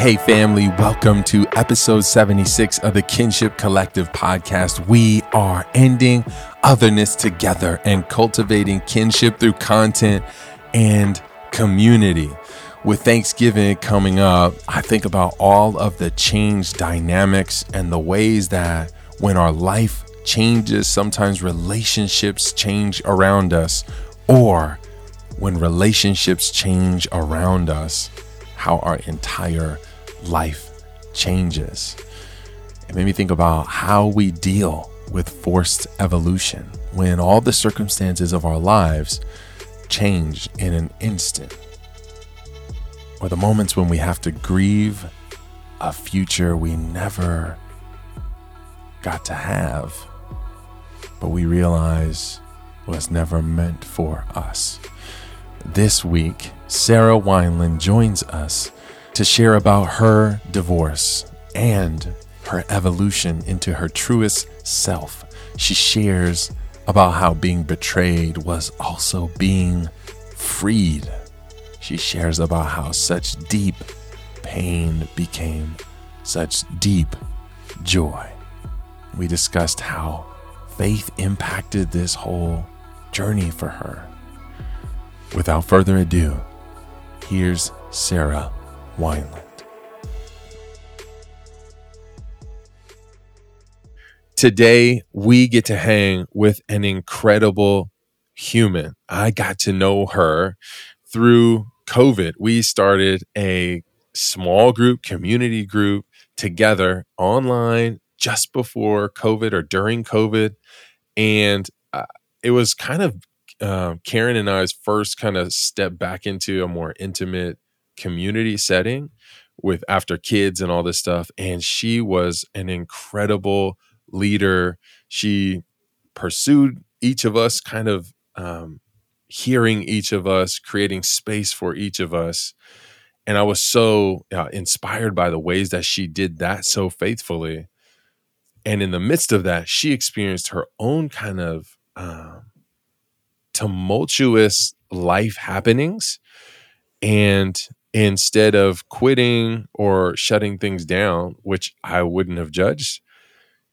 Hey, family, welcome to episode 76 of the Kinship Collective podcast. We are ending otherness together and cultivating kinship through content and community. With Thanksgiving coming up, I think about all of the change dynamics and the ways that when our life changes, sometimes relationships change around us, or when relationships change around us, how our entire life changes. It made me think about how we deal with forced evolution when all the circumstances of our lives change in an instant, or the moments when we have to grieve a future we never got to have, but we realize was never meant for us. This week, Sarah Wineland joins us to share about her divorce and her evolution into her truest self. She shares about how being betrayed was also being freed. She shares about how such deep pain became such deep joy. We discussed how faith impacted this whole journey for her. Without further ado, here's Sarah Wineland. Today, we get to hang with an incredible human. I got to know her through COVID. We started a small group, community group together online just before COVID or during COVID. And uh, it was kind of uh, Karen and I's first kind of step back into a more intimate community setting with after kids and all this stuff. And she was an incredible leader. She pursued each of us, kind of um, hearing each of us, creating space for each of us. And I was so uh, inspired by the ways that she did that so faithfully. And in the midst of that, she experienced her own kind of um, tumultuous life happenings. And instead of quitting or shutting things down, which I wouldn't have judged,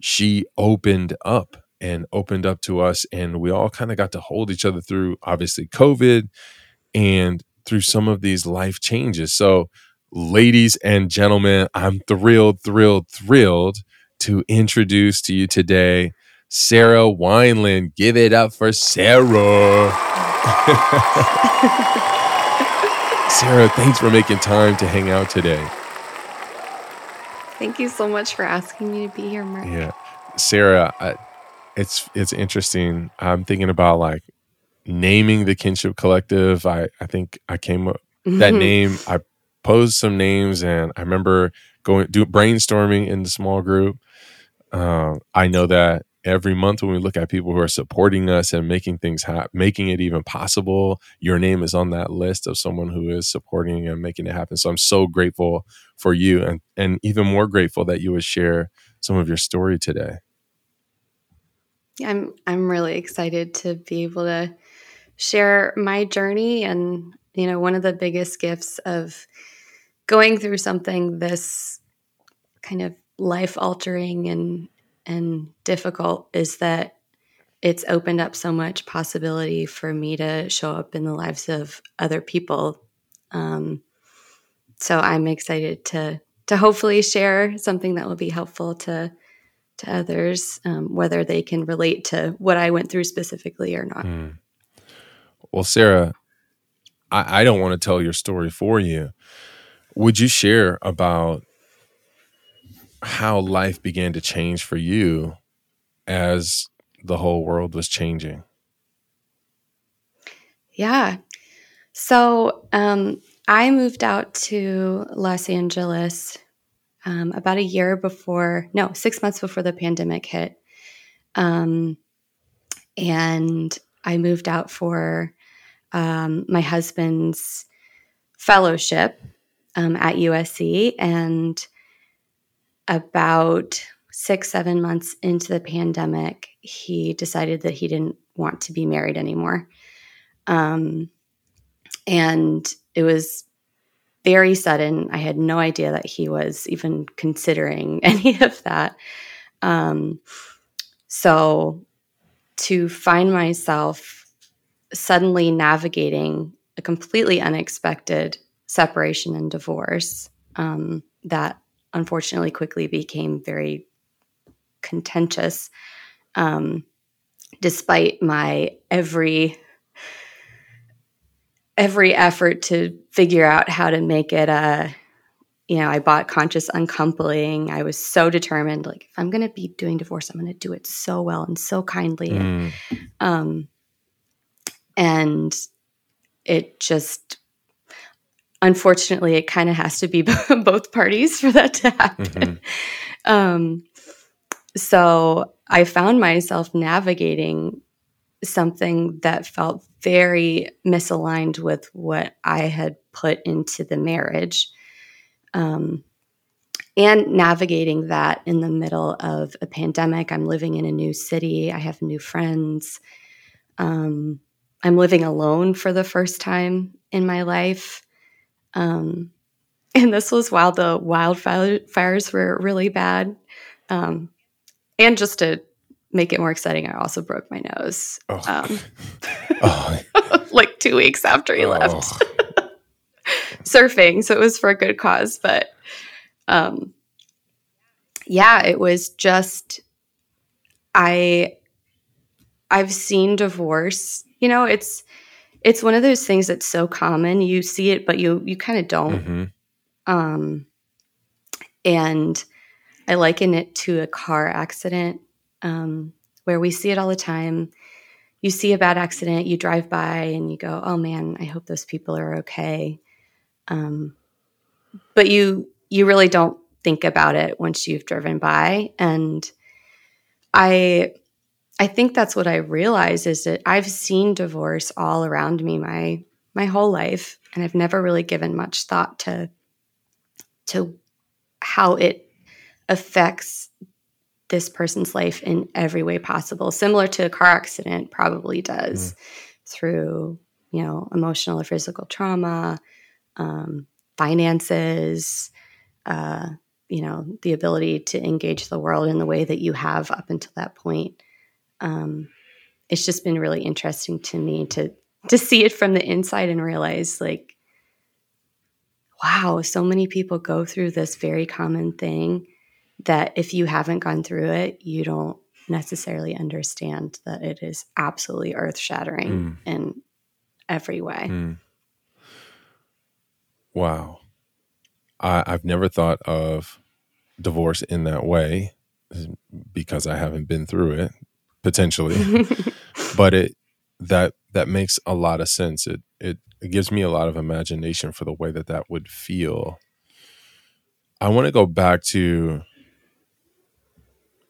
she opened up and opened up to us. And we all kind of got to hold each other through, obviously, COVID and through some of these life changes. So, ladies and gentlemen, I'm thrilled, thrilled, thrilled to introduce to you today Sarah Wineland. Give it up for Sarah. Sarah, thanks for making time to hang out today. Thank you so much for asking me to be here, Mark. Yeah. Sarah, I, it's it's interesting. I'm thinking about like naming the kinship collective. I I think I came up that name. I posed some names, and I remember going do brainstorming in the small group. Uh, I know that every month when we look at people who are supporting us and making things happen, making it even possible, your name is on that list of someone who is supporting and making it happen. So I'm so grateful for you, and and even more grateful that you would share some of your story today. I'm I'm really excited to be able to share my journey and you know one of the biggest gifts of going through something this kind of life altering and and difficult is that it's opened up so much possibility for me to show up in the lives of other people um, so i'm excited to to hopefully share something that will be helpful to to others, um, whether they can relate to what I went through specifically or not. Mm. Well, Sarah, I, I don't want to tell your story for you. Would you share about how life began to change for you as the whole world was changing? Yeah. So um, I moved out to Los Angeles um, about a year before, no, six months before the pandemic hit. Um, and I moved out for um, my husband's fellowship um, at USC. And about six, seven months into the pandemic, he decided that he didn't want to be married anymore. Um, and it was very sudden. I had no idea that he was even considering any of that. Um, so to find myself suddenly navigating a completely unexpected separation and divorce um, that unfortunately quickly became very contentious um, despite my every every effort to figure out how to make it a you know i bought conscious uncoupling i was so determined like if i'm going to be doing divorce i'm going to do it so well and so kindly mm. um, and it just unfortunately it kind of has to be both parties for that to happen. Mm-hmm. um, so i found myself navigating something that felt very misaligned with what i had put into the marriage um, and navigating that in the middle of a pandemic. I'm living in a new city. I have new friends. Um, i'm living alone for the first time in my life um, and this was while the wildfires were really bad. Um, and just to make it more exciting, I also broke my nose. Oh. Um, oh. like two weeks after he oh. left. Surfing, so it was for a good cause. But um, yeah, it was just I I've seen divorce. You know, it's it's one of those things that's so common. You see it, but you you kind of don't. Mm-hmm. Um, and I liken it to a car accident um, where we see it all the time. You see a bad accident, you drive by, and you go, "Oh man, I hope those people are okay." Um, but you you really don't think about it once you've driven by. And I I think that's what I realize is that I've seen divorce all around me my my whole life and I've never really given much thought to to how it affects this person's life in every way possible similar to a car accident probably does mm. through you know emotional or physical trauma um, finances uh, you know the ability to engage the world in the way that you have up until that point um, it's just been really interesting to me to to see it from the inside and realize like wow so many people go through this very common thing that if you haven't gone through it you don't necessarily understand that it is absolutely earth-shattering mm. in every way mm. wow I, i've never thought of divorce in that way because i haven't been through it potentially. But it that that makes a lot of sense. It, it it gives me a lot of imagination for the way that that would feel. I want to go back to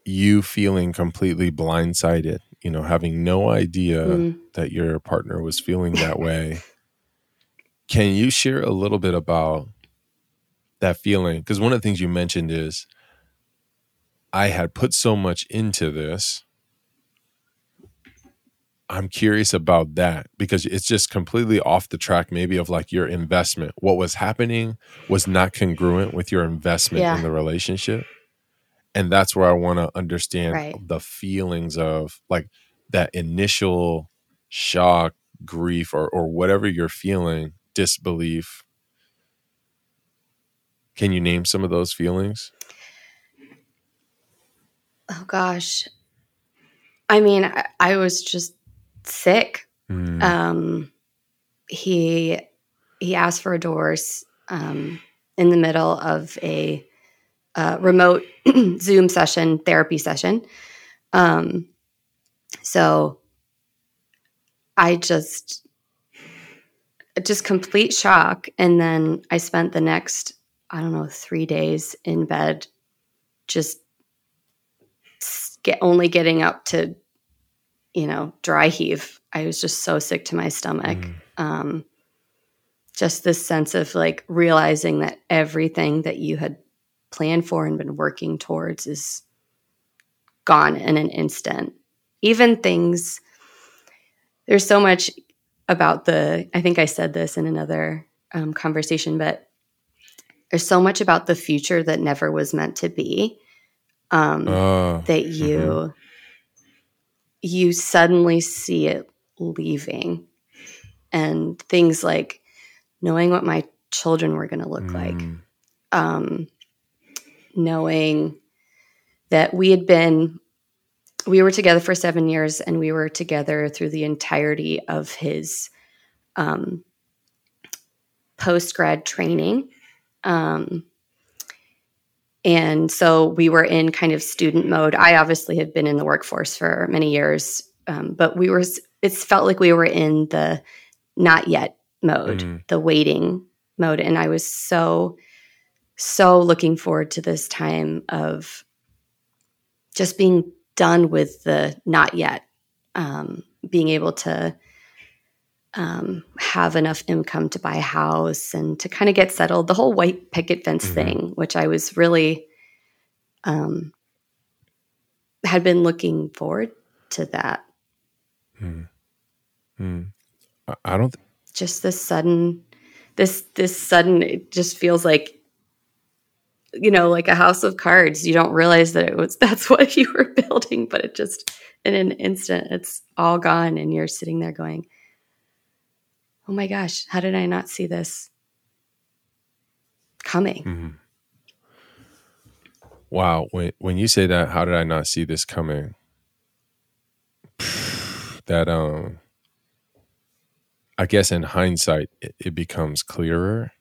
you feeling completely blindsided you know having no idea mm. that your partner was feeling that way. Can you share a little bit about that feeling? Because one of the things you mentioned is i had put so much into this I'm curious about that because it's just completely off the track, maybe of like your investment. What was happening was not congruent with your investment yeah. in the relationship. And that's where I want to understand right. the feelings of like that initial shock, grief, or, or whatever you're feeling, disbelief. Can you name some of those feelings? Oh, gosh. I mean, I, I was just sick. Mm. Um, he he asked for a divorce um, in the middle of a uh, remote Zoom session, therapy session. Um, so I just just complete shock, and then I spent the next I don't know three days in bed, just get only getting up to you know, dry heave. I was just so sick to my stomach. Mm. Um, just this sense of like realizing that everything that you had planned for and been working towards is gone in an instant. Even things, there's so much about the, I think I said this in another um, conversation, but there's so much about the future that never was meant to be um, uh, that you mm-hmm. You suddenly see it leaving and things like knowing what my children were going to look mm. like um, knowing that we had been we were together for seven years and we were together through the entirety of his um, post grad training um, and so we were in kind of student mode. I obviously have been in the workforce for many years, um, but we were, it felt like we were in the not yet mode, mm the waiting mode. And I was so, so looking forward to this time of just being done with the not yet, um, being able to um, have enough income to buy a house and to kind of get settled. The whole white picket fence mm-hmm. thing, which I was really um, had been looking forward to that. Mm. Mm. I don't. Th- just this sudden, this this sudden. It just feels like, you know, like a house of cards. You don't realize that it was that's what you were building, but it just in an instant, it's all gone, and you're sitting there going oh my gosh, how did I not see this coming? Mm-hmm. Wow. When when you say that, how did I not see this coming? That um I guess in hindsight it, it becomes clearer.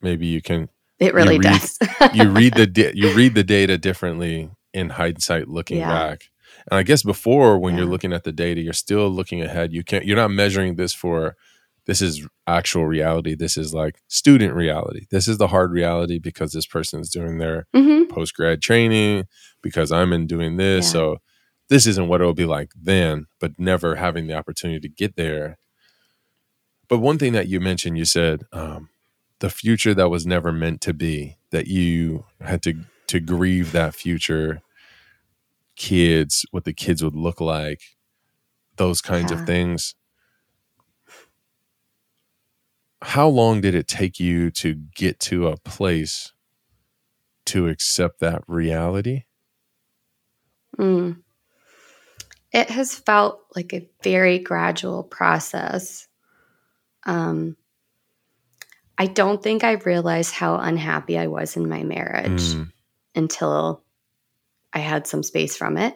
Maybe you can It really read, does. you read the you read the data differently in hindsight looking yeah. back. And I guess before when yeah. you're looking at the data, you're still looking ahead. You can't you're not measuring this for this is actual reality. This is like student reality. This is the hard reality because this person is doing their mm-hmm. post grad training, because I'm in doing this. Yeah. So this isn't what it'll be like then, but never having the opportunity to get there. But one thing that you mentioned, you said um, the future that was never meant to be, that you had to to grieve that future, kids, what the kids would look like, those kinds yeah. of things how long did it take you to get to a place to accept that reality? Mm. It has felt like a very gradual process. Um, I don't think I realized how unhappy I was in my marriage mm. until I had some space from it.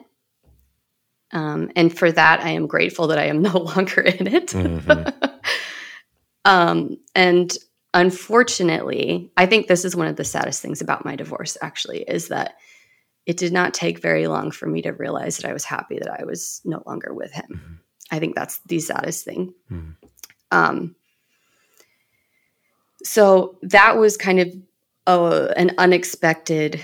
Um, and for that, I am grateful that I am no longer in it. Mm-hmm. Um, and unfortunately, I think this is one of the saddest things about my divorce, actually, is that it did not take very long for me to realize that I was happy that I was no longer with him. Mm-hmm. I think that's the saddest thing. Mm-hmm. Um, so that was kind of a, an unexpected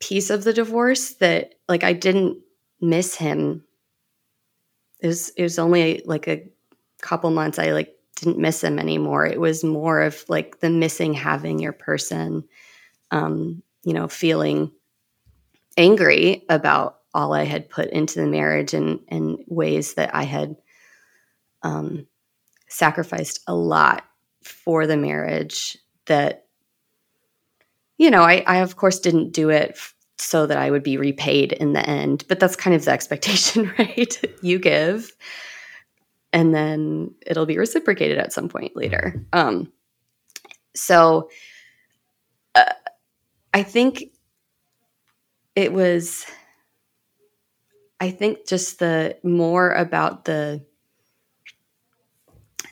piece of the divorce that, like, I didn't miss him. It was, it was only like a couple months I like didn't miss him anymore. It was more of like the missing having your person, um, you know, feeling angry about all I had put into the marriage and and ways that I had um, sacrificed a lot for the marriage that you know I, I of course didn't do it so that I would be repaid in the end but that's kind of the expectation right you give and then it'll be reciprocated at some point later. Mm-hmm. Um, so uh, I think it was, I think just the more about the,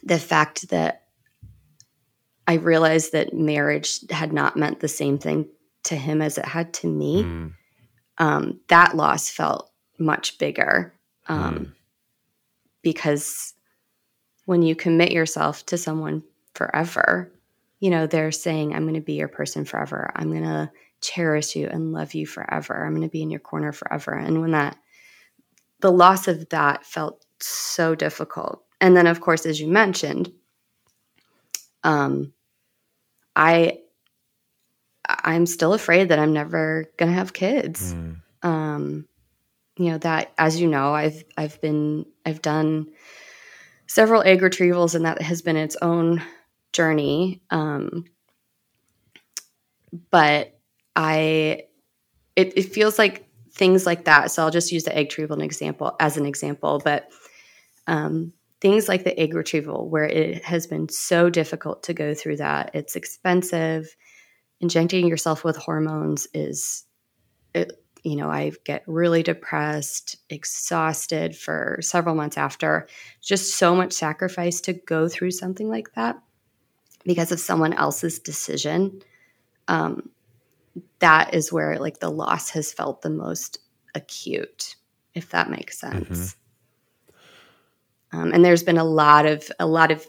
the fact that I realized that marriage had not meant the same thing to him as it had to me. Mm. Um, that loss felt much bigger. Um, mm because when you commit yourself to someone forever, you know, they're saying, I'm going to be your person forever. I'm going to cherish you and love you forever. I'm going to be in your corner forever. And when that, the loss of that felt so difficult. And then, of course, as you mentioned, um, I, I'm still afraid that I'm never going to have kids. Mm. Um, you know that as you know i've i've been i've done several egg retrievals and that has been its own journey um, but I, it, it feels like things like that. So I'll just use the egg retrieval an example as an example, but um, things like the egg retrieval, where it has been so difficult to go through that. It's expensive. Injecting yourself with hormones is, it, you know, I get really depressed, exhausted for several months after. Just so much sacrifice to go through something like that because of someone else's decision. Um, that is where like the loss has felt the most acute, if that makes sense. Mm-hmm. Um, and there's been a lot of a lot of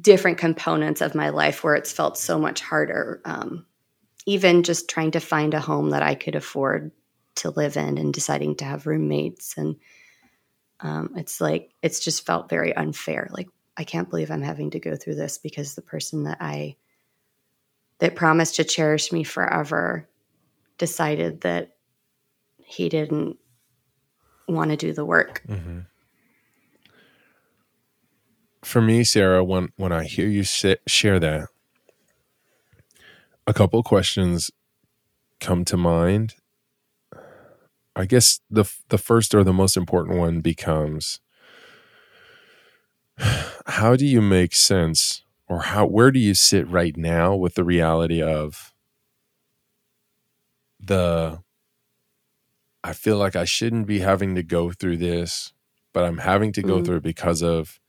different components of my life where it's felt so much harder. Um, even just trying to find a home that I could afford to live in and deciding to have roommates and um, it's like it's just felt very unfair. Like I can't believe I'm having to go through this because the person that I that promised to cherish me forever decided that he didn't want to do the work. Mm-hmm for me, Sarah, when when I hear you share that, a couple questions come to mind. I guess the the first or the most important one becomes how do you make sense or how where do you sit right now with the reality of the I feel like I shouldn't be having to go through this, but I'm having to go mm-hmm. through it because of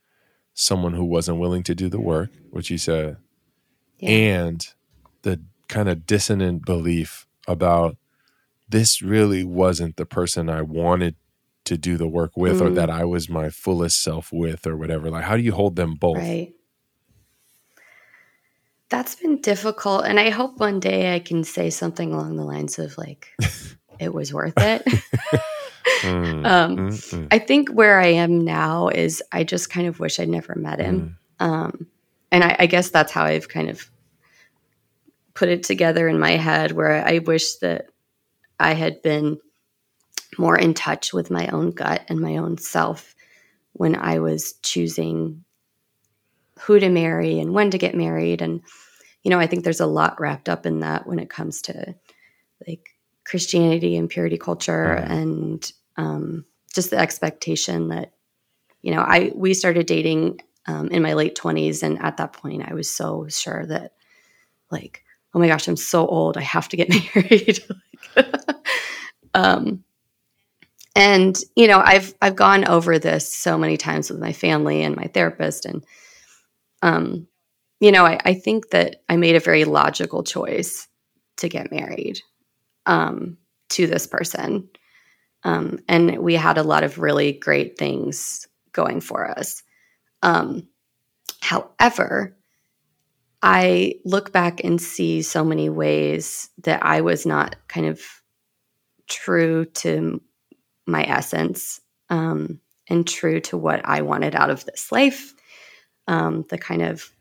someone who wasn't willing to do the work, which you said, yeah. and the kind of dissonant belief about this really wasn't the person I wanted to do the work with mm. or that I was my fullest self with or whatever. Like, how do you hold them both? Right. That's been difficult. And I hope one day I can say something along the lines of, like, it was worth it. Mm, um, mm, mm. I think where I am now is I just kind of wish I'd never met him. Mm. Um, and I, I, guess that's how I've kind of put it together in my head where I wish that I had been more in touch with my own gut and my own self when I was choosing who to marry and when to get married. And, you know, I think there's a lot wrapped up in that when it comes to like Christianity and purity culture and um, just the expectation that you know i we started dating um, in my late 20s and at that point i was so sure that like oh my gosh i'm so old. I have to get married. Um, and you know i've i've gone over this so many times with my family and my therapist and um you know i, I think that i made a very logical choice to get married um to this person. Um, and we had a lot of really great things going for us. Um, however, I look back and see so many ways that I was not kind of true to my essence um, and true to what I wanted out of this life, um, the kind of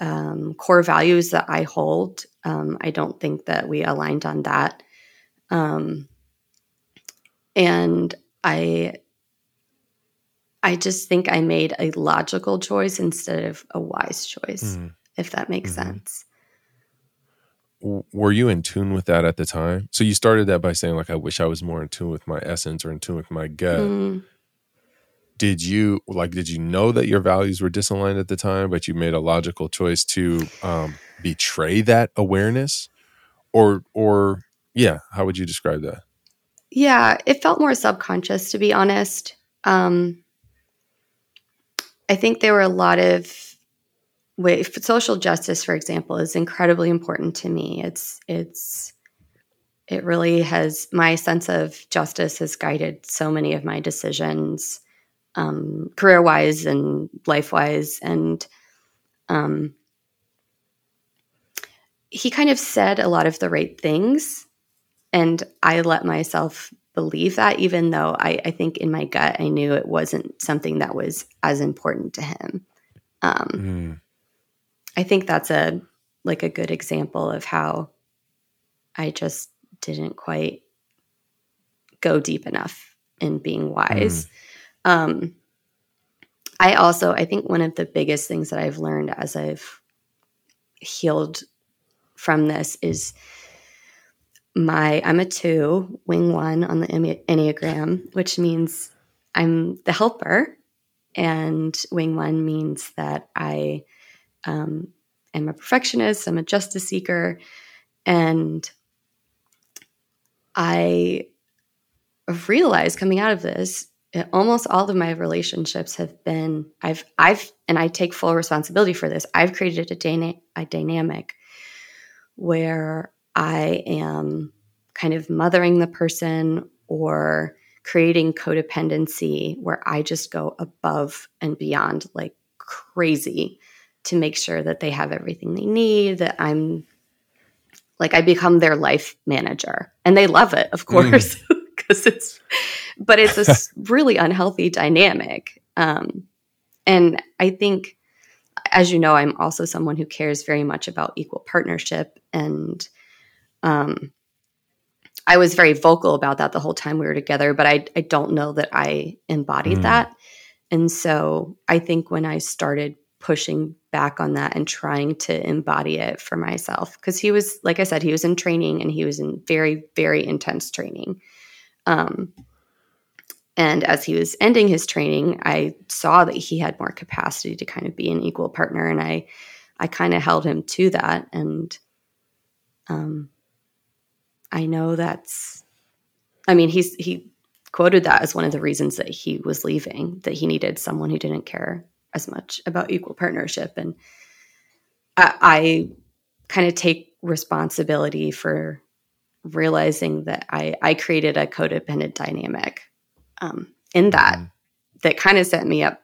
um, core values that I hold. Um, I don't think that we aligned on that. Um, and I I just think I made a logical choice instead of a wise choice, mm. if that makes mm-hmm. sense. Were you in tune with that at the time? So you started that by saying, like, I wish I was more in tune with my essence or in tune with my gut. Mm. Did you like? Did you know that your values were disaligned at the time, but you made a logical choice to um, betray that awareness, or, or yeah? How would you describe that? Yeah, it felt more subconscious, to be honest. Um, I think there were a lot of wait, social justice, for example, is incredibly important to me. It's it's it really has my sense of justice has guided so many of my decisions, um, career wise and life wise, and um, he kind of said a lot of the right things and I let myself believe that, even though I, I, think in my gut I knew it wasn't something that was as important to him. Um, mm. I think that's a like a good example of how I just didn't quite go deep enough in being wise. Mm. Um, I also I think one of the biggest things that I've learned as I've healed from this is my I'm a two, wing one on the Enneagram, which means I'm the helper. And wing one means that I um, am a perfectionist, I'm a justice seeker. And I realized coming out of this, almost all of my relationships have been I've I've and I take full responsibility for this. I've created a, a dynamic where I am kind of mothering the person or creating codependency where I just go above and beyond like crazy to make sure that they have everything they need, that I'm like I become their life manager. And they love it, of mm. course, because mm. it's but it's a really unhealthy dynamic. Um, and I think as you know, I'm also someone who cares very much about equal partnership and um, I was very vocal about that the whole time we were together, but I, I don't know that I embodied mm. that. And so I think when I started pushing back on that and trying to embody it for myself, because he was, like I said, he was in training and he was in very, very intense training. Um, and as he was ending his training, I saw that he had more capacity to kind of be an equal partner, and I, I kind of held him to that. And um, I know that's, I mean, he's, he quoted that as one of the reasons that he was leaving, that he needed someone who didn't care as much about equal partnership. And I, I kind of take responsibility for realizing that I, I created a codependent dynamic um, in that mm-hmm. that kind of set me up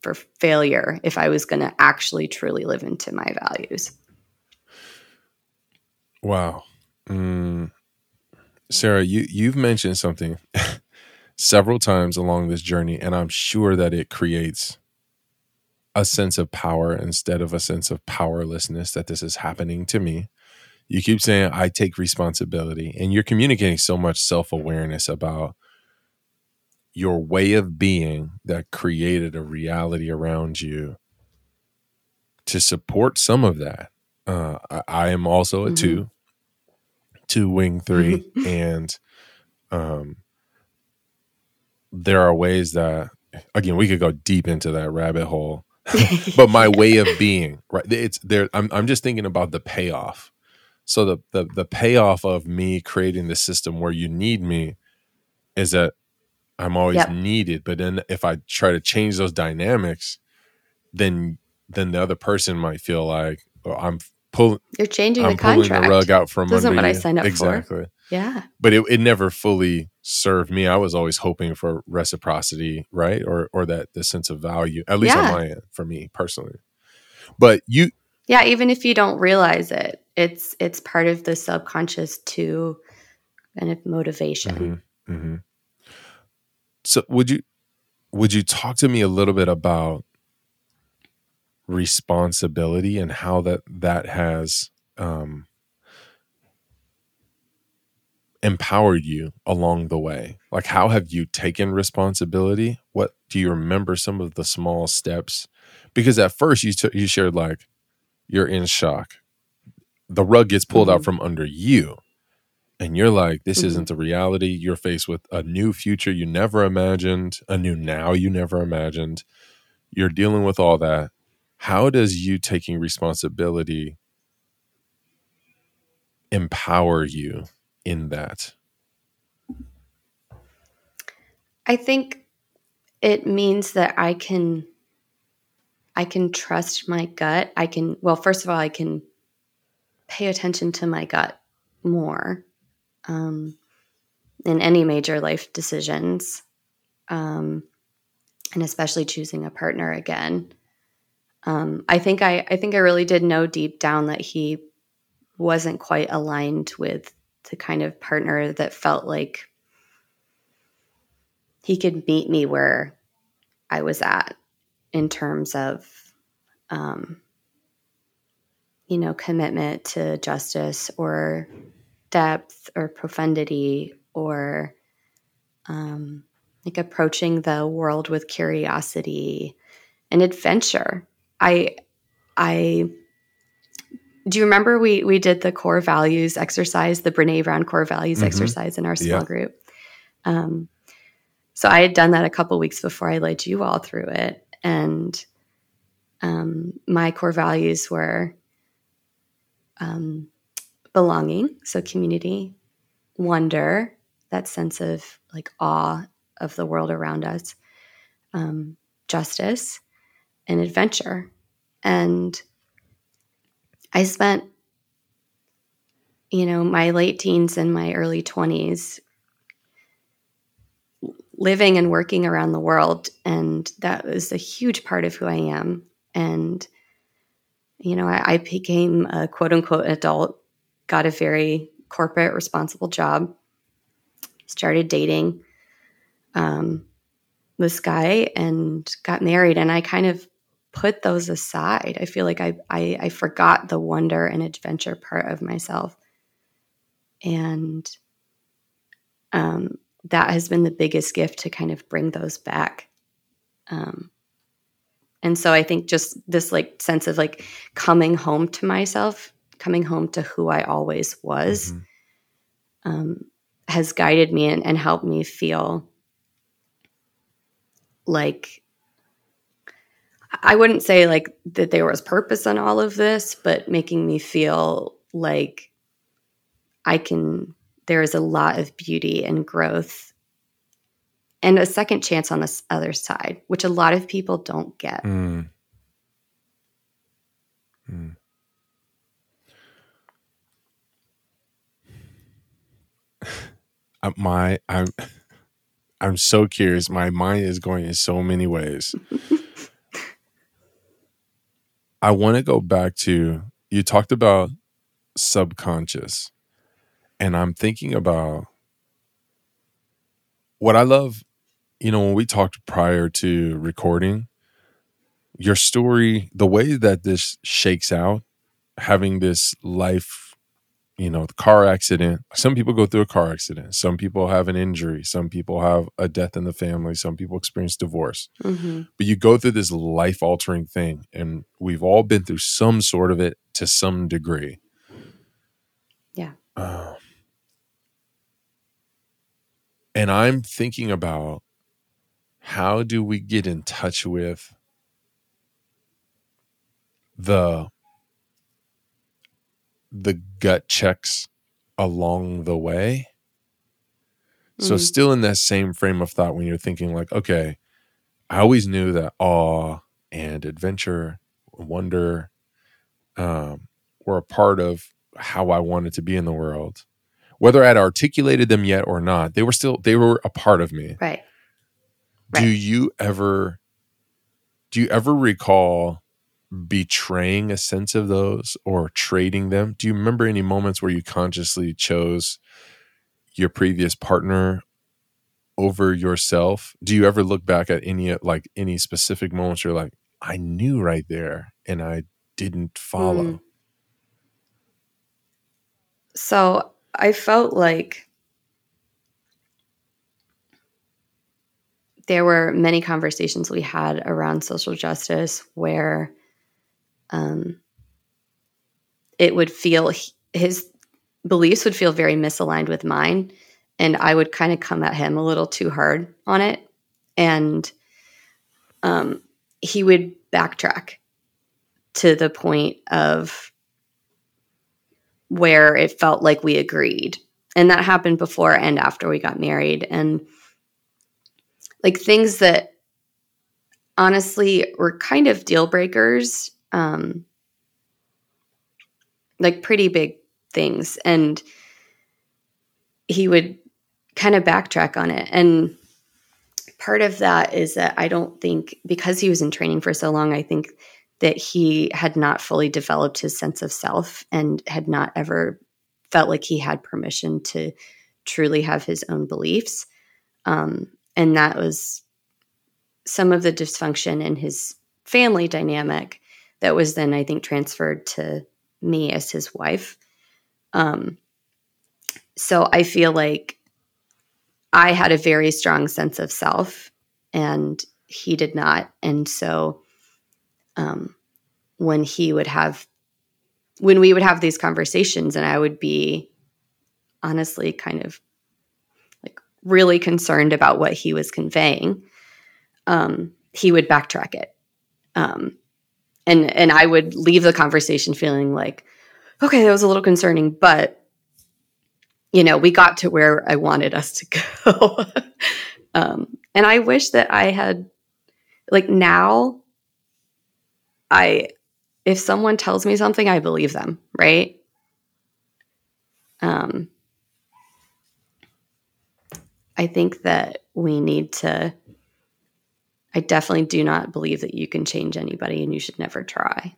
for failure if I was going to actually truly live into my values. Wow. Mm, Sarah, you you've mentioned something several times along this journey, and I'm sure that it creates a sense of power instead of a sense of powerlessness that this is happening to me. You keep saying I take responsibility, and you're communicating so much self awareness about your way of being that created a reality around you to support some of that. Uh, I, I, am also a mm-hmm. two to wing 3 mm-hmm. and um there are ways that again we could go deep into that rabbit hole but my way of being right it's there I'm, I'm just thinking about the payoff so the, the the payoff of me creating the system where you need me is that i'm always yep. needed but then if i try to change those dynamics then then the other person might feel like oh, i'm pull. You're changing I'm the contract. Pulling the rug out from this under isn't what you. I signed up exactly. for. Yeah. But it, it never fully served me. I was always hoping for reciprocity, right? Or or that the sense of value, at least yeah. on my end, for me personally. But you Yeah, even if you don't realize it, it's it's part of the subconscious to kind of motivation. Mm-hmm, mm-hmm. So would you would you talk to me a little bit about responsibility and how that that has um, empowered you along the way. Like how have you taken responsibility? What do you remember some of the small steps? Because at first you t- you shared like you're in shock. The rug gets pulled mm-hmm. out from under you and you're like this mm-hmm. isn't the reality. You're faced with a new future you never imagined a new now you never imagined. You're dealing with all that how does you taking responsibility empower you in that? I think it means that I can I can trust my gut. I can well, first of all, I can pay attention to my gut more um, in any major life decisions, um, and especially choosing a partner again um, I think I, I think I really did know deep down that he wasn't quite aligned with the kind of partner that felt like he could meet me where I was at in terms of, um, you know, commitment to justice or depth or profundity or um, like approaching the world with curiosity and adventure. I I do you remember we we did the core values exercise, the Brene Brown core values mm-hmm. exercise in our small yeah. group? Um, so I had done that a couple weeks before I led you all through it, and um, my core values were um, belonging, so community, wonder, that sense of like awe of the world around us, um, justice, and adventure. And I spent, you know, my late teens and my early 20s living and working around the world. And that was a huge part of who I am. And, you know, I, I became a quote unquote adult, got a very corporate responsible job, started dating um, this guy and got married. And I kind of put those aside. I feel like I, I, I forgot the wonder and adventure part of myself. And um, that has been the biggest gift to kind of bring those back. Um, and so I think just this like sense of like coming home to myself, coming home to who I always was, mm-hmm. um, has guided me and, and helped me feel like I wouldn't say like that there was purpose in all of this, but making me feel like I can, there is a lot of beauty and growth and a second chance on this other side, which a lot of people don't get. Mm. Mm. my, I'm, I'm so curious. My mind is going in so many ways. I want to go back to you talked about subconscious, and I'm thinking about what I love. You know, when we talked prior to recording, your story, the way that this shakes out, having this life you know, the car accident. Some people go through a car accident. Some people have an injury. Some people have a death in the family. Some people experience divorce. Mm-hmm. But you go through this life altering thing, and we've all been through some sort of it to some degree. Yeah. Uh, and I'm thinking about how do we get in touch with the the gut checks along the way. So, mm-hmm. still in that same frame of thought when you're thinking, like, okay, I always knew that awe and adventure, wonder um, were a part of how I wanted to be in the world. Whether I'd articulated them yet or not, they were still, they were a part of me. Right. Do right. you ever, do you ever recall betraying a sense of those or trading them? Do you remember any moments where you consciously chose your previous partner over yourself? Do you ever look back at any like any specific moments you're like, I knew right there and I didn't follow? Mm. So I felt like there were many conversations we had around social justice where um, it would feel his beliefs would feel very misaligned with mine and i would kind of come at him a little too hard on it and um, he would backtrack to the point of where it felt like we agreed and that happened before and after we got married and like things that honestly were kind of deal breakers um, like pretty big things. And he would kind of backtrack on it. And part of that is that I don't think, because he was in training for so long, I think that he had not fully developed his sense of self and had not ever felt like he had permission to truly have his own beliefs. Um, and that was some of the dysfunction in his family dynamic that was then I think transferred to me as his wife. Um, so I feel like I had a very strong sense of self and he did not. And so um, when he would have when we would have these conversations and I would be honestly kind of like really concerned about what he was conveying, um, he would backtrack it. Um, and and I would leave the conversation feeling like, okay, that was a little concerning, but you know, we got to where I wanted us to go. um, and I wish that I had like now I if someone tells me something, I believe them, right? Um, I think that we need to. I definitely do not believe that you can change anybody and you should never try.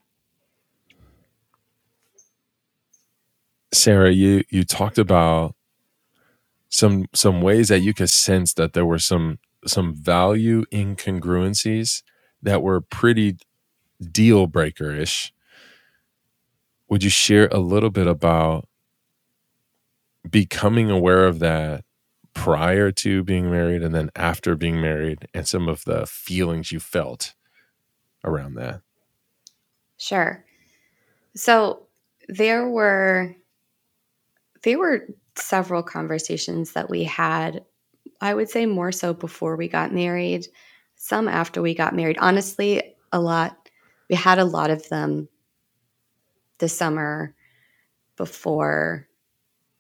Sarah, you you talked about some some ways that you could sense that there were some some value incongruencies that were pretty deal breaker ish. Would you share a little bit about becoming aware of that prior to being married and then after being married and some of the feelings you felt around that? Sure. So there were there were several conversations that we had I would say more so before we got married, some after we got married. Honestly, a lot we had a lot of them the summer before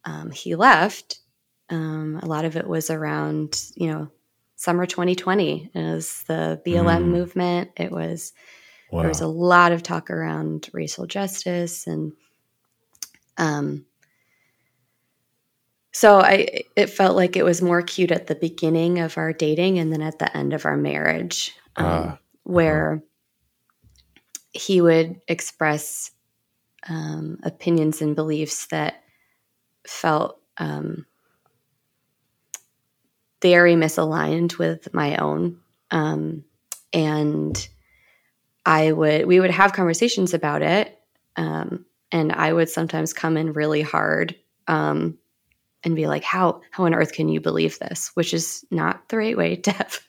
um, he left. Um, a lot of it was around, you know, summer 2020. It was the BLM mm. movement. It was, wow. there was a lot of talk around racial justice and, um, so I, it felt like it was more acute at the beginning of our dating and then at the end of our marriage, um, uh, where uh-huh he would express um, opinions and beliefs that felt um, very misaligned with my own. Um, and I would, we would have conversations about it. Um, and I would sometimes come in really hard um, and be like, how, how on earth can you believe this? Which is not the right way to have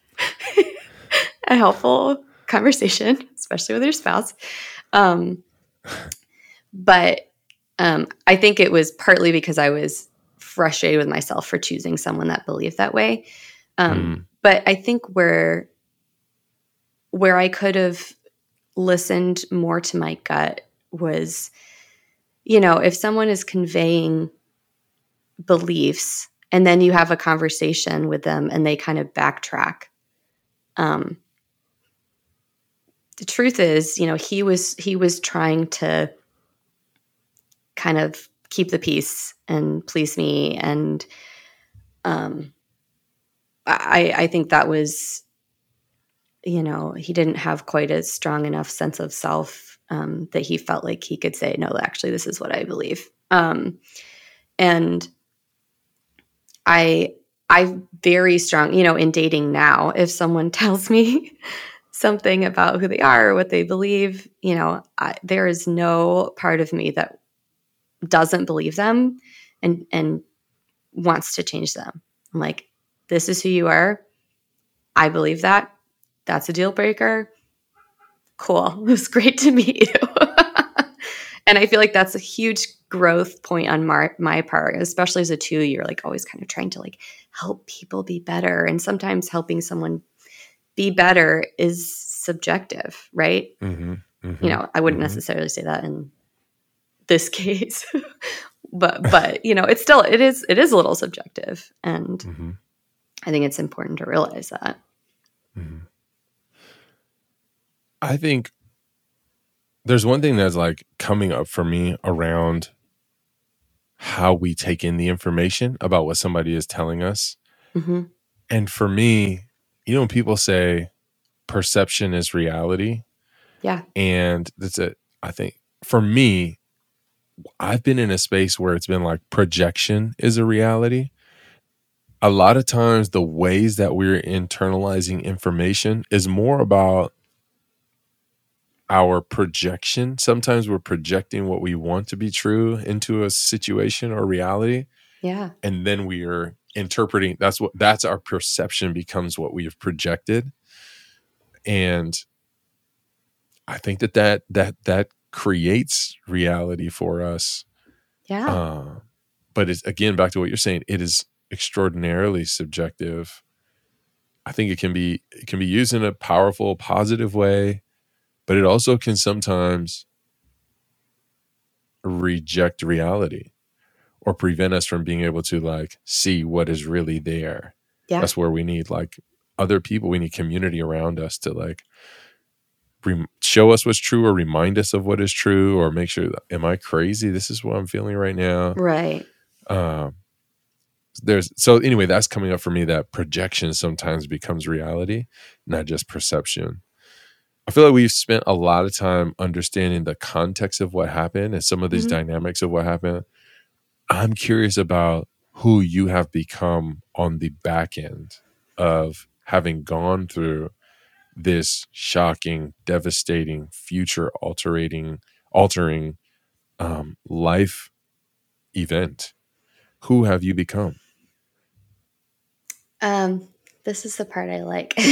a helpful conversation, especially with your spouse. Um, but um, I think it was partly because I was frustrated with myself for choosing someone that believed that way. Um, mm. But I think where where I could have listened more to my gut was, you know, if someone is conveying beliefs and then you have a conversation with them and they kind of backtrack, um, the truth is, you know, he was he was trying to kind of keep the peace and please me and um I I think that was you know, he didn't have quite a strong enough sense of self um, that he felt like he could say, no, actually, this is what I believe. Um, and I, I very strong, you know, in dating now, if someone tells me something about who they are or what they believe, you know, I, there is no part of me that doesn't believe them and and wants to change them. I'm like, this is who you are. I believe that. That's a deal breaker. Cool. It was great to meet you. and I feel like that's a huge growth point on my, my part, especially as a two. You're like always kind of trying to like help people be better, and sometimes helping someone be better is subjective, right? Mm-hmm, mm-hmm, you know, I wouldn't mm-hmm. necessarily say that in this case, but but you know, it's still it is it is a little subjective, and mm-hmm. I think it's important to realize that. Mm-hmm. I think there's one thing that's like coming up for me around how we take in the information about what somebody is telling us. Mm-hmm. And for me, you know, people say perception is reality. Yeah. And that's it. I think for me, I've been in a space where it's been like projection is a reality. A lot of times, the ways that we're internalizing information is more about our projection. Sometimes we're projecting what we want to be true into a situation or reality. Yeah. And then we are interpreting that's what that's our perception becomes what we have projected and i think that that that that creates reality for us. Yeah. Uh, but it's again back to what you're saying. It is extraordinarily subjective. I think it can be it can be used in a powerful, positive way, but it also can sometimes reject reality or prevent us from being able to like see what is really there. Yeah. That's where we need like other people. We need community around us to like rem- show us what's true or remind us of what is true or make sure that, am I crazy? This is what I'm feeling right now. right. Um, there's so anyway, that's coming up for me that projection sometimes becomes reality, not just perception. I feel like we've spent a lot of time understanding the context of what happened and some of these Mhm. dynamics of what happened. I'm curious about who you have become on the back end of having gone through this shocking, devastating, future altering, altering um, life event. Who have you become? Um, this is the part I like.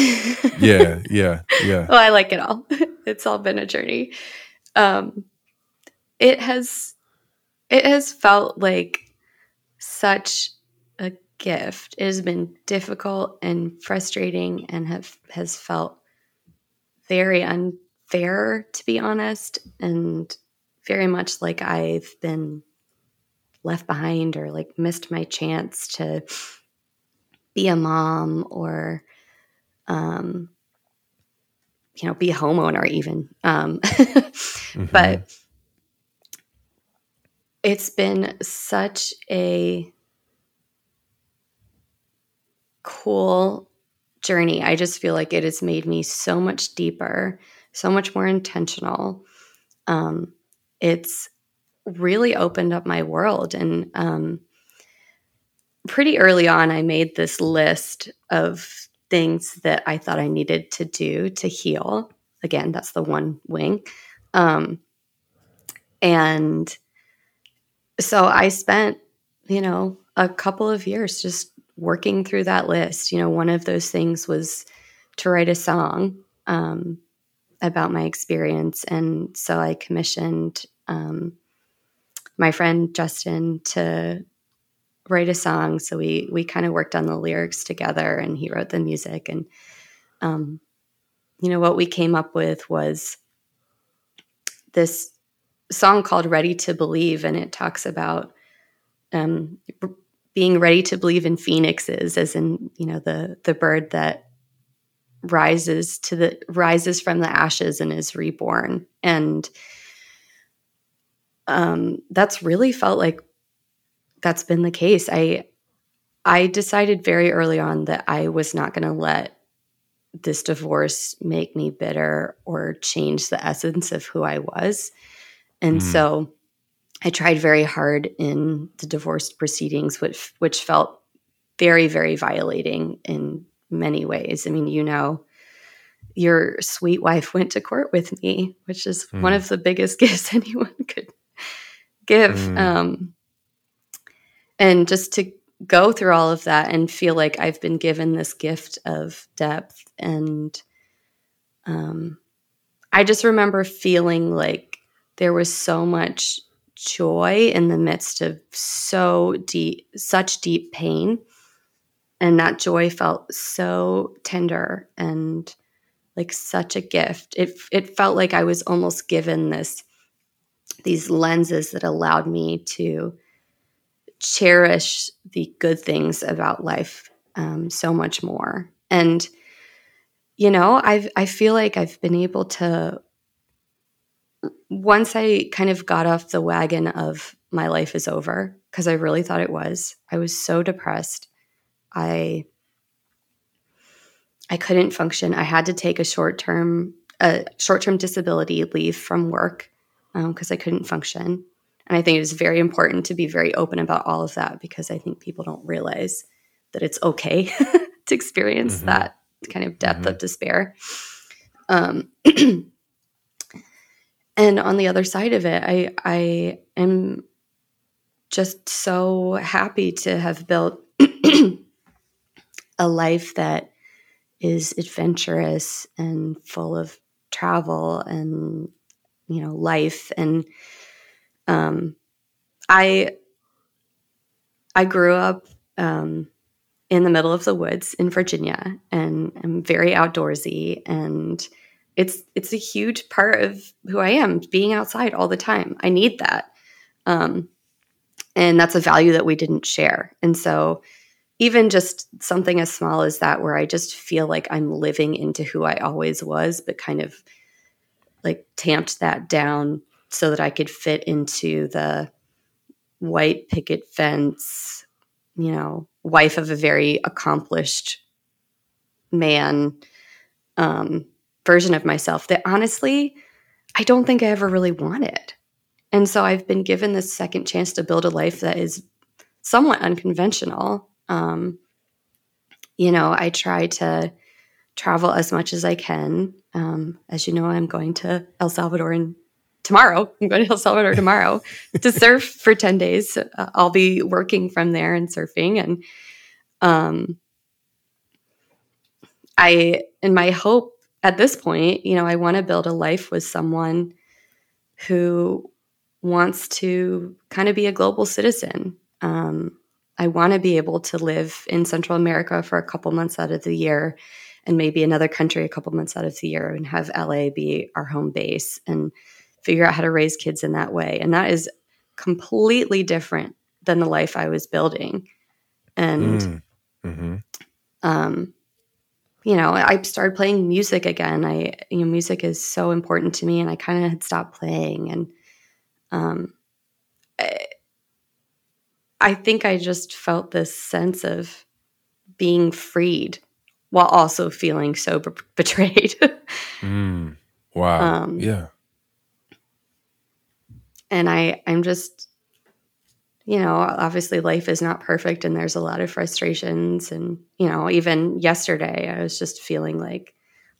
Yeah, yeah, yeah. well, I like it all. It's all been a journey. Um, it has, it has felt like such a gift. It has been difficult and frustrating, and have has felt very unfair, to be honest, and very much like I've been left behind or like missed my chance to be a mom or um you know be a homeowner even um Mhm. but it's been such a cool journey. I just feel like it has made me so much deeper, so much more intentional. Um, it's really opened up my world. And um, pretty early on, I made this list of things that I thought I needed to do to heal. Again, that's the one wing. Um, and so I spent, you know, a couple of years just working through that list. You know, one of those things was to write a song um, about my experience. And so I commissioned um, my friend Justin to write a song. So we we kind of worked on the lyrics together, and he wrote the music. And um, you know what we came up with was this song called "Ready to Believe," and it talks about um, being ready to believe in phoenixes, as in you know the the bird that rises to the rises from the ashes and is reborn and um, that's really felt like that's been the case. I I decided very early on that I was not going to let this divorce make me bitter or change the essence of who I was. And Mm. so I tried very hard in the divorce proceedings which which felt very very violating in many ways. I mean, you know, your sweet wife went to court with me, which is one Mm. of the biggest gifts anyone could give. Mm. Um, and just to go through all of that and feel like I've been given this gift of depth. And um, I just remember feeling like there was so much joy in the midst of so deep, such deep pain. And that joy felt so tender and like such a gift. It, it felt like I was almost given this these lenses that allowed me to cherish the good things about life um, so much more. And you know, I I feel like I've been able to once I kind of got off the wagon of my life is over because I really thought it was. I was so depressed. I I couldn't function. I had to take a short term a short term disability leave from work because I couldn't function. And I think it is very important to be very open about all of that because I think people don't realize that it's okay to experience Mhm. that kind of depth Mhm. of despair. Um, and on the other side of it, I I am just so happy to have built a life that is adventurous and full of travel and you know, life. And um, I I grew up um, in the middle of the woods in Virginia, and I'm very outdoorsy, and it's it's a huge part of who I am, being outside all the time. I need that, um, and that's a value that we didn't share. And so, even just something as small as that, where I just feel like I'm living into who I always was, but kind of like tamped that down so that I could fit into the white picket fence, you know, wife of a very accomplished man um, version of myself that honestly, I don't think I ever really wanted. And so I've been given this second chance to build a life that is somewhat unconventional. Um, you know, I try to travel as much as I can. Um, as you know, I'm going to El Salvador in tomorrow. I'm going to El Salvador tomorrow to surf for 10 days. Uh, I'll be working from there and surfing. And um, I, in my hope at this point, you know, I want to build a life with someone who wants to kind of be a global citizen. Um, I want to be able to live in Central America for a couple months out of the year and maybe another country a couple months out of the year and have LA be our home base and figure out how to raise kids in that way. And that is completely different than the life I was building. And, mm. mm-hmm. um, you know, I started playing music again. I, you know, music is so important to me, and I kind of had stopped playing. And, um, I, I think I just felt this sense of being freed while also feeling so b- betrayed. mm. Wow. Um, yeah and I I'm just you know, obviously life is not perfect and there's a lot of frustrations and you know, even yesterday I was just feeling like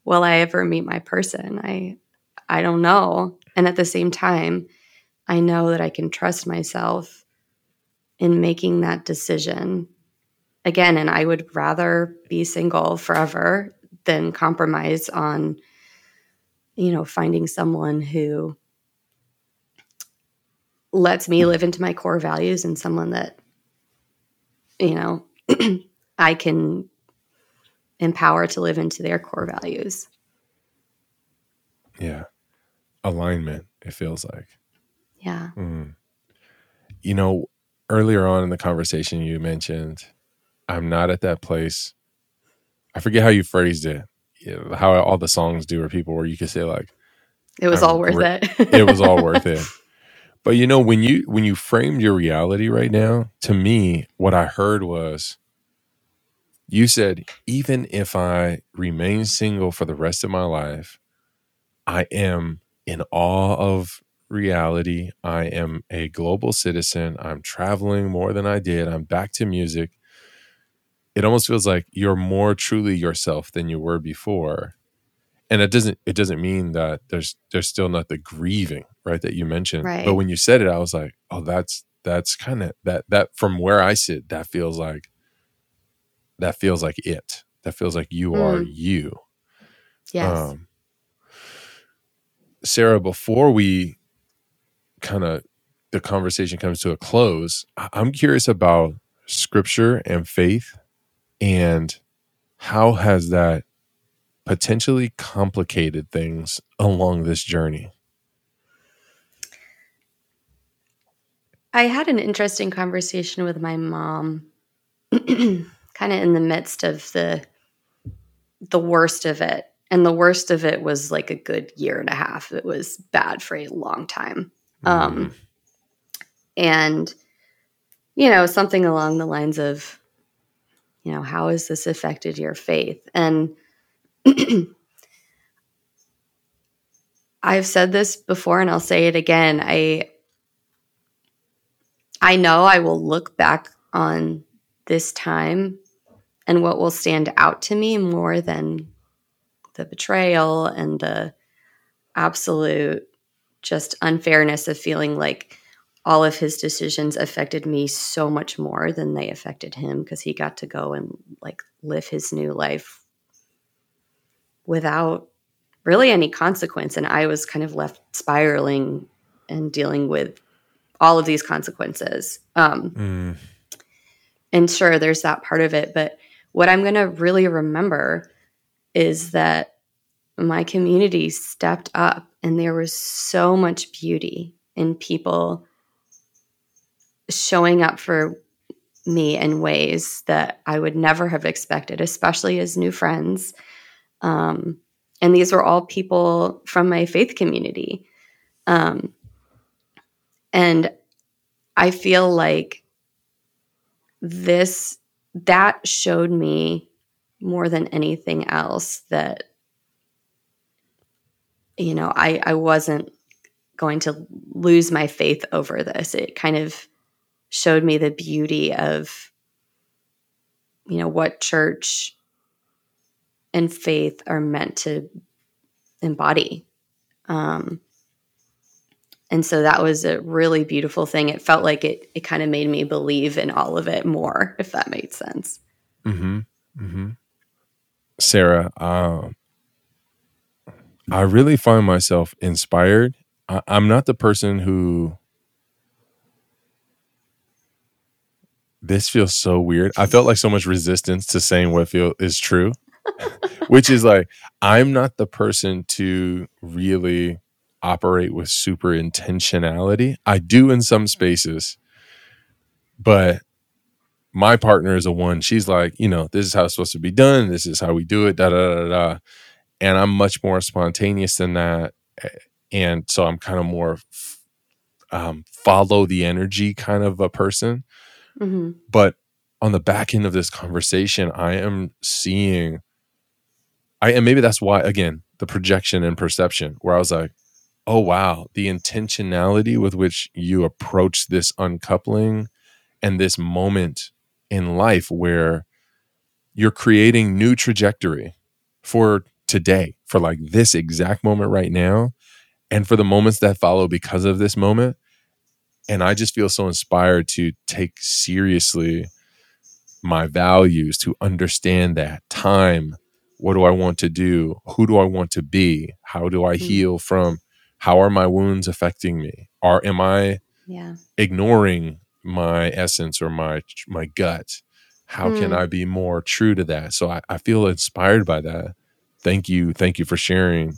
will I ever meet my person? I I don't know. And at the same time, I know that I can trust myself in making that decision again and I would rather be single forever than compromise on you know, finding someone who lets me live into my core values and someone that you know I can empower to live into their core values. Yeah. Alignment, it feels like. Yeah. Mm. You know, earlier on in the conversation, you mentioned, I'm not at that place. I forget how you phrased it, how all the songs do, or people where you could say, like, it was all worth re- it. it was all worth it. But you know, when you when you framed your reality right now, to me, what I heard was you said, even if I remain single for the rest of my life, I am in awe of reality. I am a global citizen. I'm traveling more than I did. I'm back to music. It almost feels like you're more truly yourself than you were before and it doesn't it doesn't mean that there's there's still not the grieving right that you mentioned right. but when you said it i was like oh that's that's kind of that that from where i sit that feels like that feels like it that feels like you mm. are you yes um, sarah before we kind of the conversation comes to a close i'm curious about scripture and faith and how has that potentially complicated things along this journey? I had an interesting conversation with my mom kind of in the midst of the the worst of it. And the worst of it was like a good year and a half. It was bad for a long time. Mm. Um and you know, something along the lines of you know, how has this affected your faith? And I've said this before and I'll say it again. I I know I will look back on this time and what will stand out to me more than the betrayal and the absolute just unfairness of feeling like all of his decisions affected me so much more than they affected him because he got to go and like live his new life without really any consequence. And I was kind of left spiraling and dealing with all of these consequences. Um, mm. And sure, there's that part of it. But what I'm going to really remember is that my community stepped up and there was so much beauty in people showing up for me in ways that I would never have expected, especially as new friends. Um, and these were all people from my faith community. Um, and I feel like this, that showed me more than anything else that, you know, I, I wasn't going to lose my faith over this. It kind of showed me the beauty of, you know, what church and faith are meant to embody. Um, and so that was a really beautiful thing. It felt like it it kind of made me believe in all of it more, if that made sense. Mm-hmm. Mm-hmm. Sarah, uh, I really find myself inspired. I, I'm not the person who. This feels so weird. I felt like so much resistance to saying what feel is true. which is like I'm not the person to really operate with super intentionality. I do in some spaces, but my partner is a one. She's like, you know, this is how it's supposed to be done. This is how we do it. Da da da da. And I'm much more spontaneous than that, and so I'm kind of more um, follow the energy kind of a person. Mm-hmm. But on the back end of this conversation, I am seeing I and maybe that's why again the projection and perception where I was like, oh wow, the intentionality with which you approach this uncoupling and this moment in life where you're creating new trajectory for today, for like this exact moment right now, and for the moments that follow because of this moment. And I just feel so inspired to take seriously my values, to understand that time what do I want to do? Who do I want to be? How do I mm-hmm. heal from? How are my wounds affecting me? Are am I yeah. ignoring my essence or my my gut? How mm. can I be more true to that? So I, I feel inspired by that. Thank you, thank you for sharing.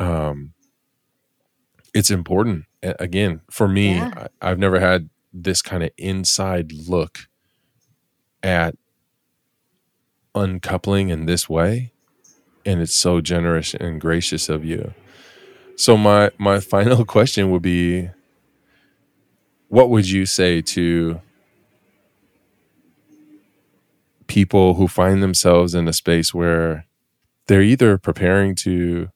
Um, it's important. Again, for me, yeah. I, I've never had this kind of inside look at uncoupling in this way and it's so generous and gracious of you so my my final question would be what would you say to people who find themselves in a space where they're either preparing to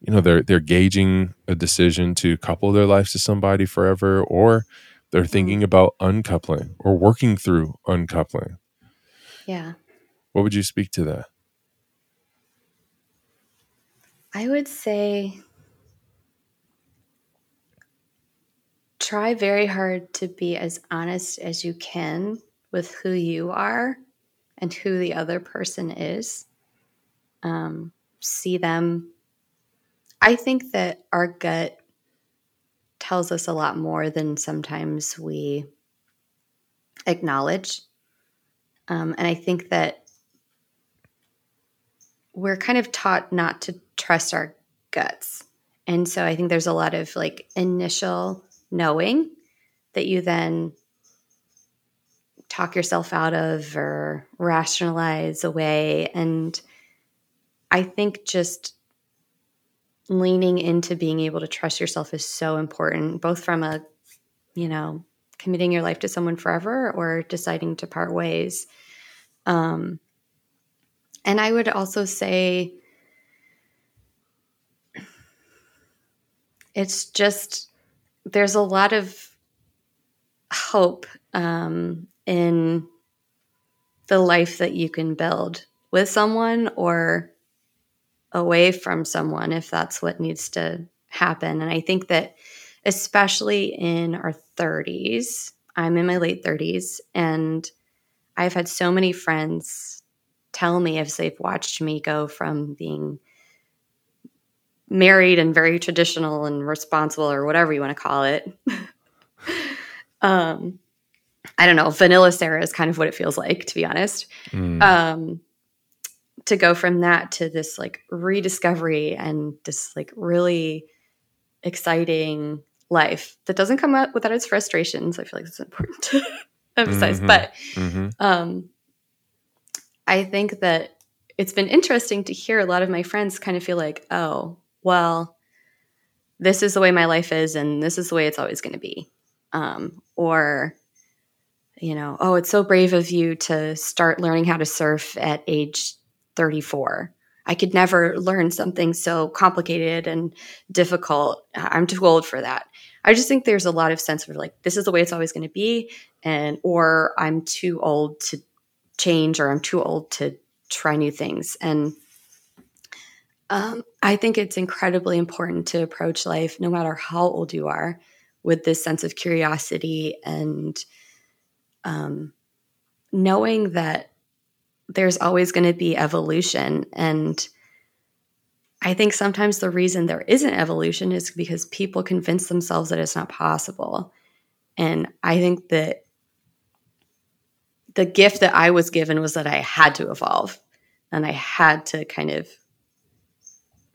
you know they're they're gauging a decision to couple their lives to somebody forever or they're mm-hmm. thinking about uncoupling or working through uncoupling? Yeah. What would you speak to that? I would say try very hard to be as honest as you can with who you are and who the other person is. Um, see them. I think that our gut tells us a lot more than sometimes we acknowledge. Um, and I think that we're kind of taught not to trust our guts. And so I think there's a lot of like initial knowing that you then talk yourself out of or rationalize away. And I think just leaning into being able to trust yourself is so important, both from a, you know, committing your life to someone forever or deciding to part ways. Um, and I would also say it's just, there's a lot of hope um, in the life that you can build with someone or away from someone if that's what needs to happen. And I think that, especially in our 30s, I'm in my late 30s, and I've had so many friends tell me as they've watched me go from being married and very traditional and responsible or whatever you want to call it. um, I don't know. Vanilla Sarah is kind of what it feels like, to be honest. Mm. Um, to go from that to this like rediscovery and this like really exciting life that doesn't come up without its frustrations. I feel like it's important to emphasize. Mm-hmm. But mm-hmm. Um, I think that it's been interesting to hear a lot of my friends kind of feel like, oh, well, this is the way my life is, and this is the way it's always going to be. Um, or, you know, oh, it's so brave of you to start learning how to surf at age 34. I could never learn something so complicated and difficult. I'm too old for that. I just think there's a lot of sense of like, this is the way it's always going to be. And, or I'm too old to change, or I'm too old to try new things. And um, I think it's incredibly important to approach life, no matter how old you are, with this sense of curiosity and um, knowing that there's always going to be evolution. And I think sometimes the reason there isn't evolution is because people convince themselves that it's not possible. And I think that the gift that I was given was that I had to evolve and I had to kind of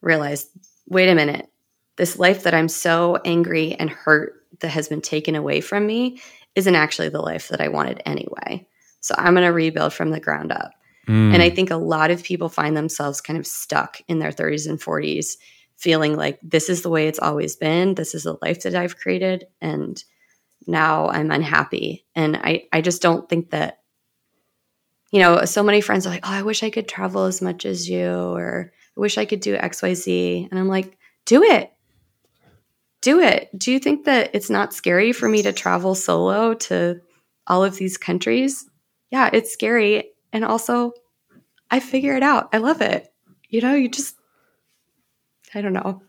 realize wait a minute, this life that I'm so angry and hurt that has been taken away from me isn't actually the life that I wanted anyway. So I'm going to rebuild from the ground up. Mm. And I think a lot of people find themselves kind of stuck in their 30s and 40s, feeling like this is the way it's always been. This is the life that I've created. And now I'm unhappy. And I, I just don't think that, you know, so many friends are like, oh, I wish I could travel as much as you, or I wish I could do XYZ. And I'm like, do it. Do it. Do you think that it's not scary for me to travel solo to all of these countries? Yeah, it's scary. And also, I figure it out. I love it. You know, you just, I don't know.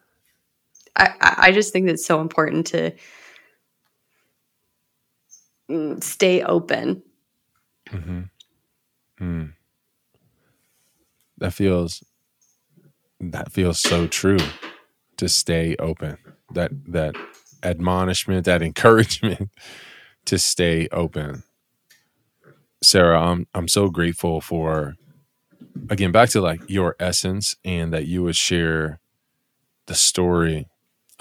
I, I just think it's so important to mm, stay open. Mm-hmm. Mm. That feels that feels so true to stay open that that admonishment that encouragement to stay open. Sarah i'm i'm so grateful for again back to like your essence and that you would share the story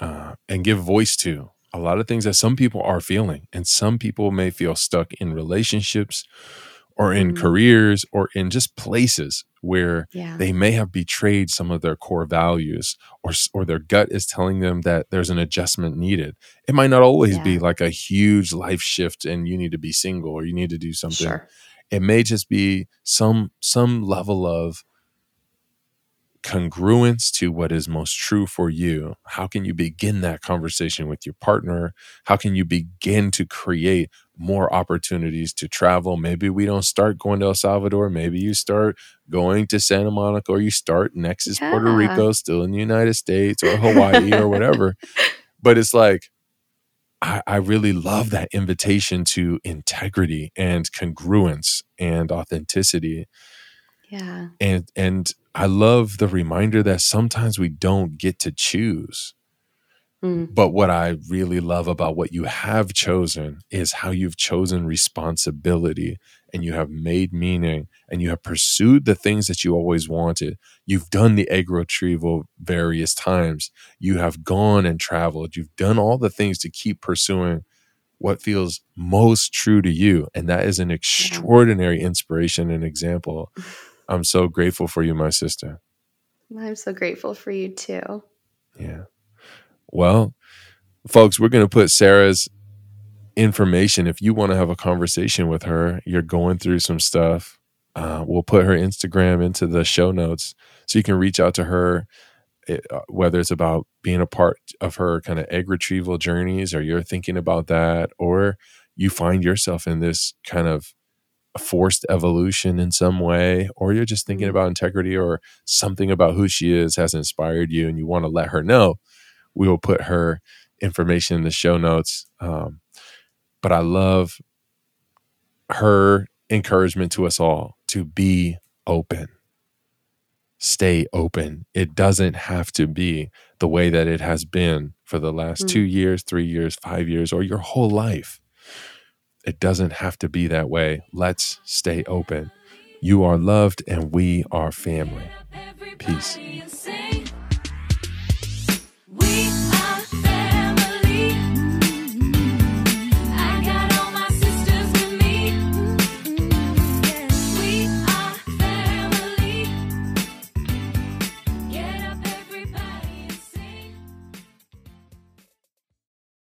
uh, and give voice to a lot of things that some people are feeling and some people may feel stuck in relationships or in mm careers or in just places where yeah. they may have betrayed some of their core values or or their gut is telling them that there's an adjustment needed. It might not always yeah. be like a huge life shift and you need to be single or you need to do something. Sure. It may just be some some level of congruence to what is most true for you. How can you begin that conversation with your partner? How can you begin to create more opportunities to travel? Maybe we don't start going to El Salvador. Maybe you start going to Santa Monica or you start next is yeah. Puerto Rico, still in the United States or Hawaii or whatever. But it's like, I, I really love that invitation to integrity and congruence and authenticity. Yeah. And and I love the reminder that sometimes we don't get to choose. Mm. But what I really love about what you have chosen is how you've chosen responsibility and you have made meaning and you have pursued the things that you always wanted. You've done the egg retrieval various times. You have gone and traveled. You've done all the things to keep pursuing what feels most true to you. And that is an extraordinary inspiration and example I'm so grateful for you, my sister. I'm so grateful for you too. Yeah. Well, folks, we're going to put Sarah's information. If you want to have a conversation with her, you're going through some stuff. Uh, we'll put her Instagram into the show notes so you can reach out to her, eh, uh, whether it's about being a part of her kind of egg retrieval journeys, or you're thinking about that, or you find yourself in this kind of forced evolution in some way, or you're just thinking mm-hmm. about integrity or something about who she is has inspired you and you want to let her know, we will put her information in the show notes. Um, but I love her encouragement to us all to be open. stay open. It doesn't have to be the way that it has been for the last mm. two years, three years, five years, or your whole life. It doesn't have to be that way. Let's stay open. You are loved and we are family. Peace.